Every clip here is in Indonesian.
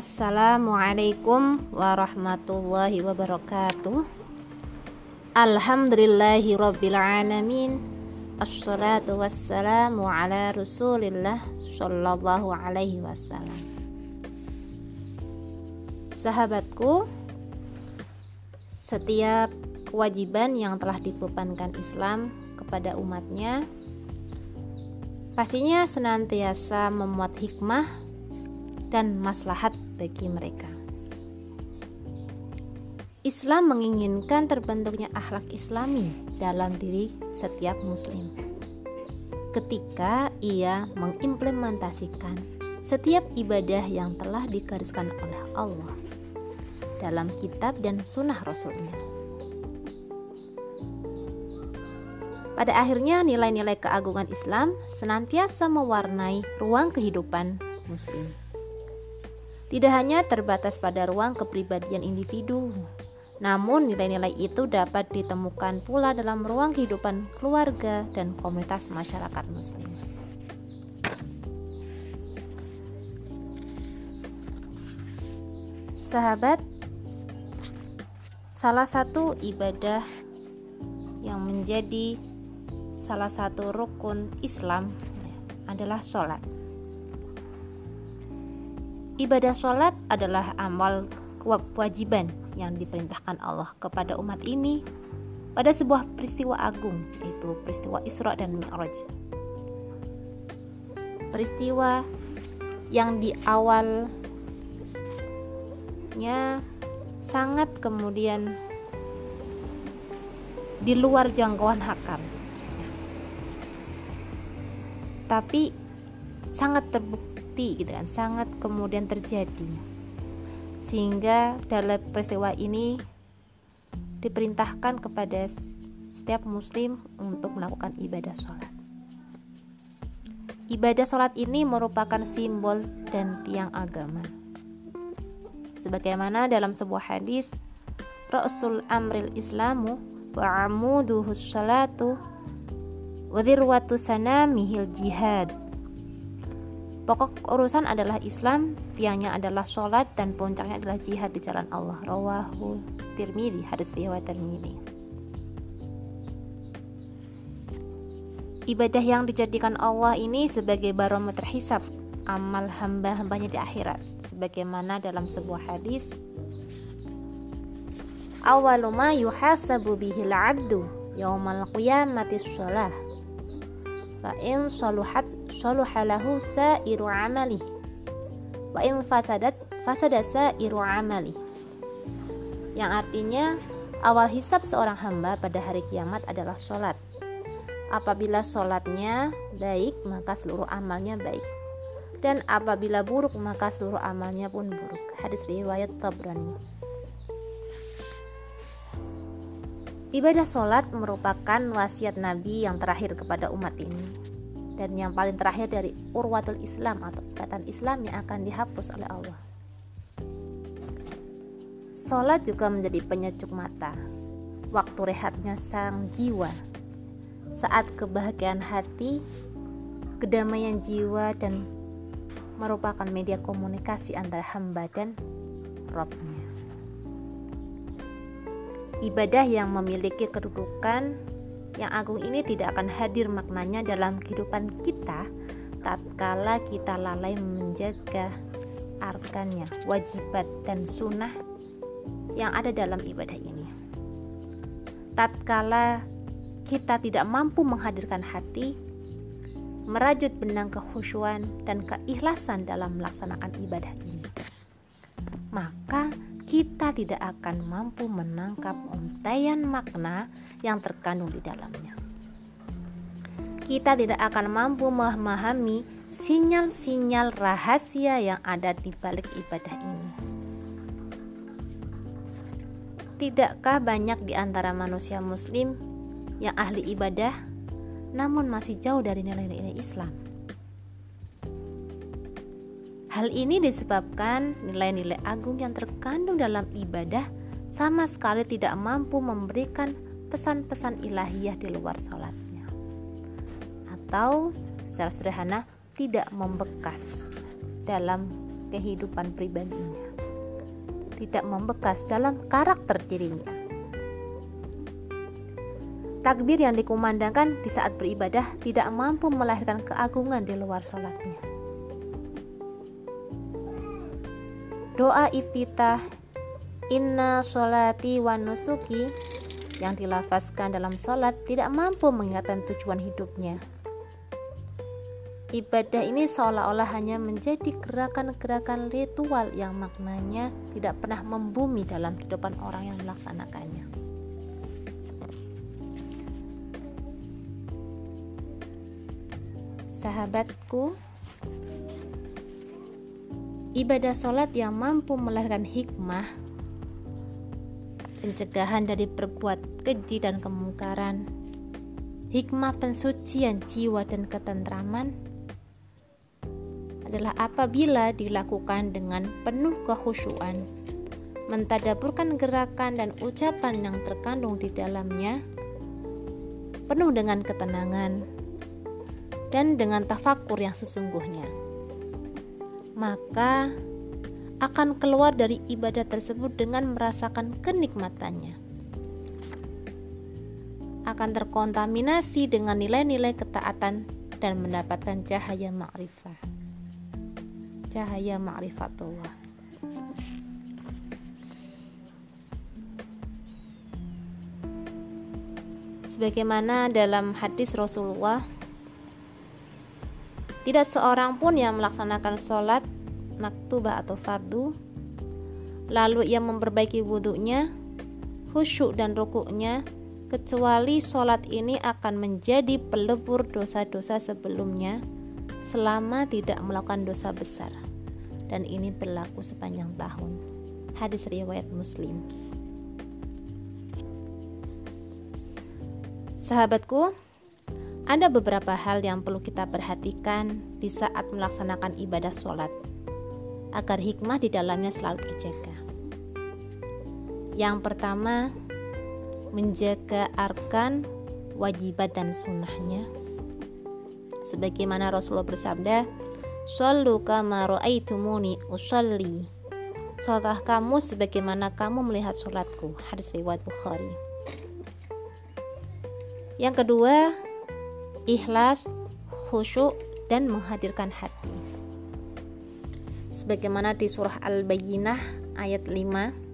Assalamualaikum warahmatullahi wabarakatuh. Alhamdulillahi rabbil alamin. Assalatu wassalamu ala rasulillah Sallallahu alaihi wasallam. Sahabatku Setiap kewajiban yang telah dibebankan Islam kepada umatnya Pastinya senantiasa memuat hikmah dan maslahat bagi mereka. Islam menginginkan terbentuknya akhlak Islami dalam diri setiap Muslim. Ketika ia mengimplementasikan setiap ibadah yang telah digariskan oleh Allah dalam kitab dan sunnah Rasulnya. Pada akhirnya nilai-nilai keagungan Islam senantiasa mewarnai ruang kehidupan Muslim tidak hanya terbatas pada ruang kepribadian individu, namun nilai-nilai itu dapat ditemukan pula dalam ruang kehidupan keluarga dan komunitas masyarakat muslim. Sahabat, salah satu ibadah yang menjadi salah satu rukun Islam adalah sholat. Ibadah sholat adalah amal kewajiban yang diperintahkan Allah kepada umat ini pada sebuah peristiwa agung yaitu peristiwa Isra dan Mi'raj. Peristiwa yang di awalnya sangat kemudian di luar jangkauan akal. Tapi sangat terbukti terbukti gitu kan sangat kemudian terjadi. Sehingga dalam peristiwa ini diperintahkan kepada setiap muslim untuk melakukan ibadah sholat. Ibadah sholat ini merupakan simbol dan tiang agama. Sebagaimana dalam sebuah hadis Rasul amril islamu wa amuduhu sholatu wa sanamihil jihad Pokok urusan adalah Islam, tiangnya adalah sholat dan puncaknya adalah jihad di jalan Allah. Rawahu Tirmidzi, hadis riwayat Tirmidzi. Ibadah yang dijadikan Allah ini sebagai barometer hisab amal hamba-hambanya di akhirat sebagaimana dalam sebuah hadis awaluma yuhasabu bihil abdu yaumal qiyamati sholah fa in saluhat saluha lahu sa'iru amali wa fasadat fasada sa'iru yang artinya awal hisab seorang hamba pada hari kiamat adalah sholat. Apabila sholatnya baik maka seluruh amalnya baik. Dan apabila buruk maka seluruh amalnya pun buruk. Hadis riwayat Tabrani. Ibadah sholat merupakan wasiat Nabi yang terakhir kepada umat ini dan yang paling terakhir dari urwatul Islam atau ikatan Islam yang akan dihapus oleh Allah. Sholat juga menjadi penyejuk mata, waktu rehatnya sang jiwa, saat kebahagiaan hati, kedamaian jiwa dan merupakan media komunikasi antara hamba dan Robnya. Ibadah yang memiliki kedudukan yang agung ini tidak akan hadir maknanya dalam kehidupan kita tatkala kita lalai menjaga arkannya, wajibat dan sunnah yang ada dalam ibadah ini. Tatkala kita tidak mampu menghadirkan hati, merajut benang kekhusyuan dan keikhlasan dalam melaksanakan ibadah ini, maka kita tidak akan mampu menangkap untaian makna yang terkandung di dalamnya. Kita tidak akan mampu memahami sinyal-sinyal rahasia yang ada di balik ibadah ini. Tidakkah banyak di antara manusia Muslim yang ahli ibadah, namun masih jauh dari nilai-nilai Islam? Hal ini disebabkan nilai-nilai agung yang terkandung dalam ibadah sama sekali tidak mampu memberikan pesan-pesan ilahiyah di luar sholatnya. Atau secara sederhana tidak membekas dalam kehidupan pribadinya, tidak membekas dalam karakter dirinya. Takbir yang dikumandangkan di saat beribadah tidak mampu melahirkan keagungan di luar sholatnya. Doa iftitah Inna sholati wa nusuki yang dilafazkan dalam sholat tidak mampu mengingatkan tujuan hidupnya. Ibadah ini seolah-olah hanya menjadi gerakan-gerakan ritual yang maknanya tidak pernah membumi dalam kehidupan orang yang melaksanakannya. Sahabatku, ibadah sholat yang mampu melahirkan hikmah pencegahan dari berbuat keji dan kemungkaran, hikmah pensucian jiwa dan ketentraman adalah apabila dilakukan dengan penuh kehusuan, mentadaburkan gerakan dan ucapan yang terkandung di dalamnya, penuh dengan ketenangan, dan dengan tafakur yang sesungguhnya. Maka akan keluar dari ibadah tersebut dengan merasakan kenikmatannya. Akan terkontaminasi dengan nilai-nilai ketaatan dan mendapatkan cahaya ma'rifah. Cahaya ma'rifatullah. Sebagaimana dalam hadis Rasulullah, tidak seorang pun yang melaksanakan sholat maktubah atau fardu. Lalu ia memperbaiki wudhunya khusyuk dan rukuknya kecuali sholat ini akan menjadi pelebur dosa-dosa sebelumnya selama tidak melakukan dosa besar. Dan ini berlaku sepanjang tahun. Hadis riwayat muslim. Sahabatku ada beberapa hal yang perlu kita perhatikan di saat melaksanakan ibadah sholat agar hikmah di dalamnya selalu terjaga. Yang pertama, menjaga arkan, wajibat dan sunnahnya. Sebagaimana Rasulullah bersabda, Sallu kama ra'aitumuni usalli. Salatlah kamu sebagaimana kamu melihat sholatku. Hadis riwayat Bukhari. Yang kedua, ikhlas, khusyuk, dan menghadirkan hati. Sebagaimana di surah Al-Bayyinah ayat 5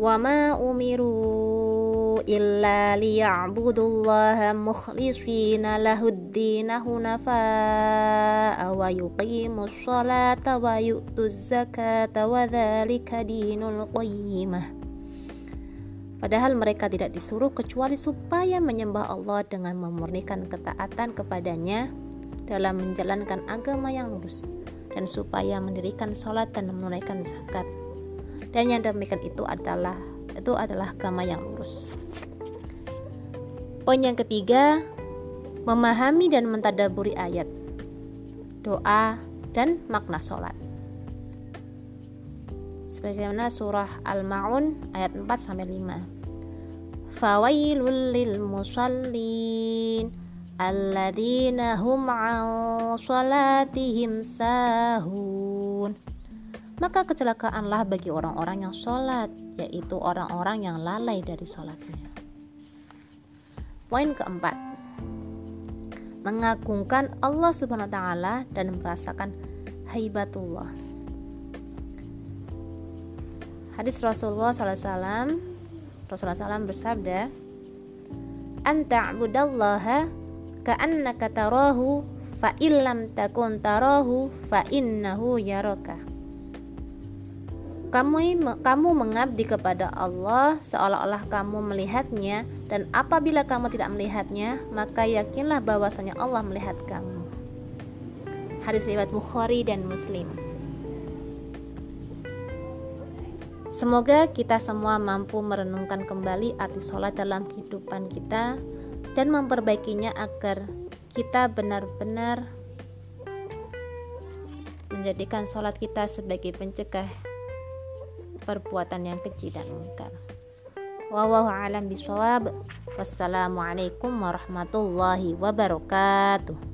wa ma umiru illa liya'budullaha mukhlishina lahud-din hunafa'a wa yuqimus salata wa yu'tuz zakata wa dzalika dinul qayyimah Padahal mereka tidak disuruh kecuali supaya menyembah Allah dengan memurnikan ketaatan kepadanya dalam menjalankan agama yang lurus dan supaya mendirikan sholat dan menunaikan zakat. Dan yang demikian itu adalah itu adalah agama yang lurus. Poin yang ketiga, memahami dan mentadaburi ayat, doa, dan makna sholat. Sebagaimana surah Al-Ma'un ayat 4 sampai 5. Fawailul lil musallin alladzina hum an salatihim sahun. Maka kecelakaanlah bagi orang-orang yang sholat yaitu orang-orang yang lalai dari sholatnya poin keempat mengagungkan Allah subhanahu wa ta'ala dan merasakan haibatullah hadis Rasulullah SAW Rasulullah SAW bersabda anta'budallaha ka'annaka tarahu fa illam takun tarahu fa innahu yaraka. Kamu kamu mengabdi kepada Allah seolah-olah kamu melihatnya dan apabila kamu tidak melihatnya maka yakinlah bahwasanya Allah melihat kamu. Hadis riwayat Bukhari dan Muslim Semoga kita semua mampu merenungkan kembali arti sholat dalam kehidupan kita dan memperbaikinya agar kita benar-benar menjadikan sholat kita sebagai pencegah perbuatan yang keji dan mungkar. Wallahu alam. Wassalamualaikum warahmatullahi wabarakatuh.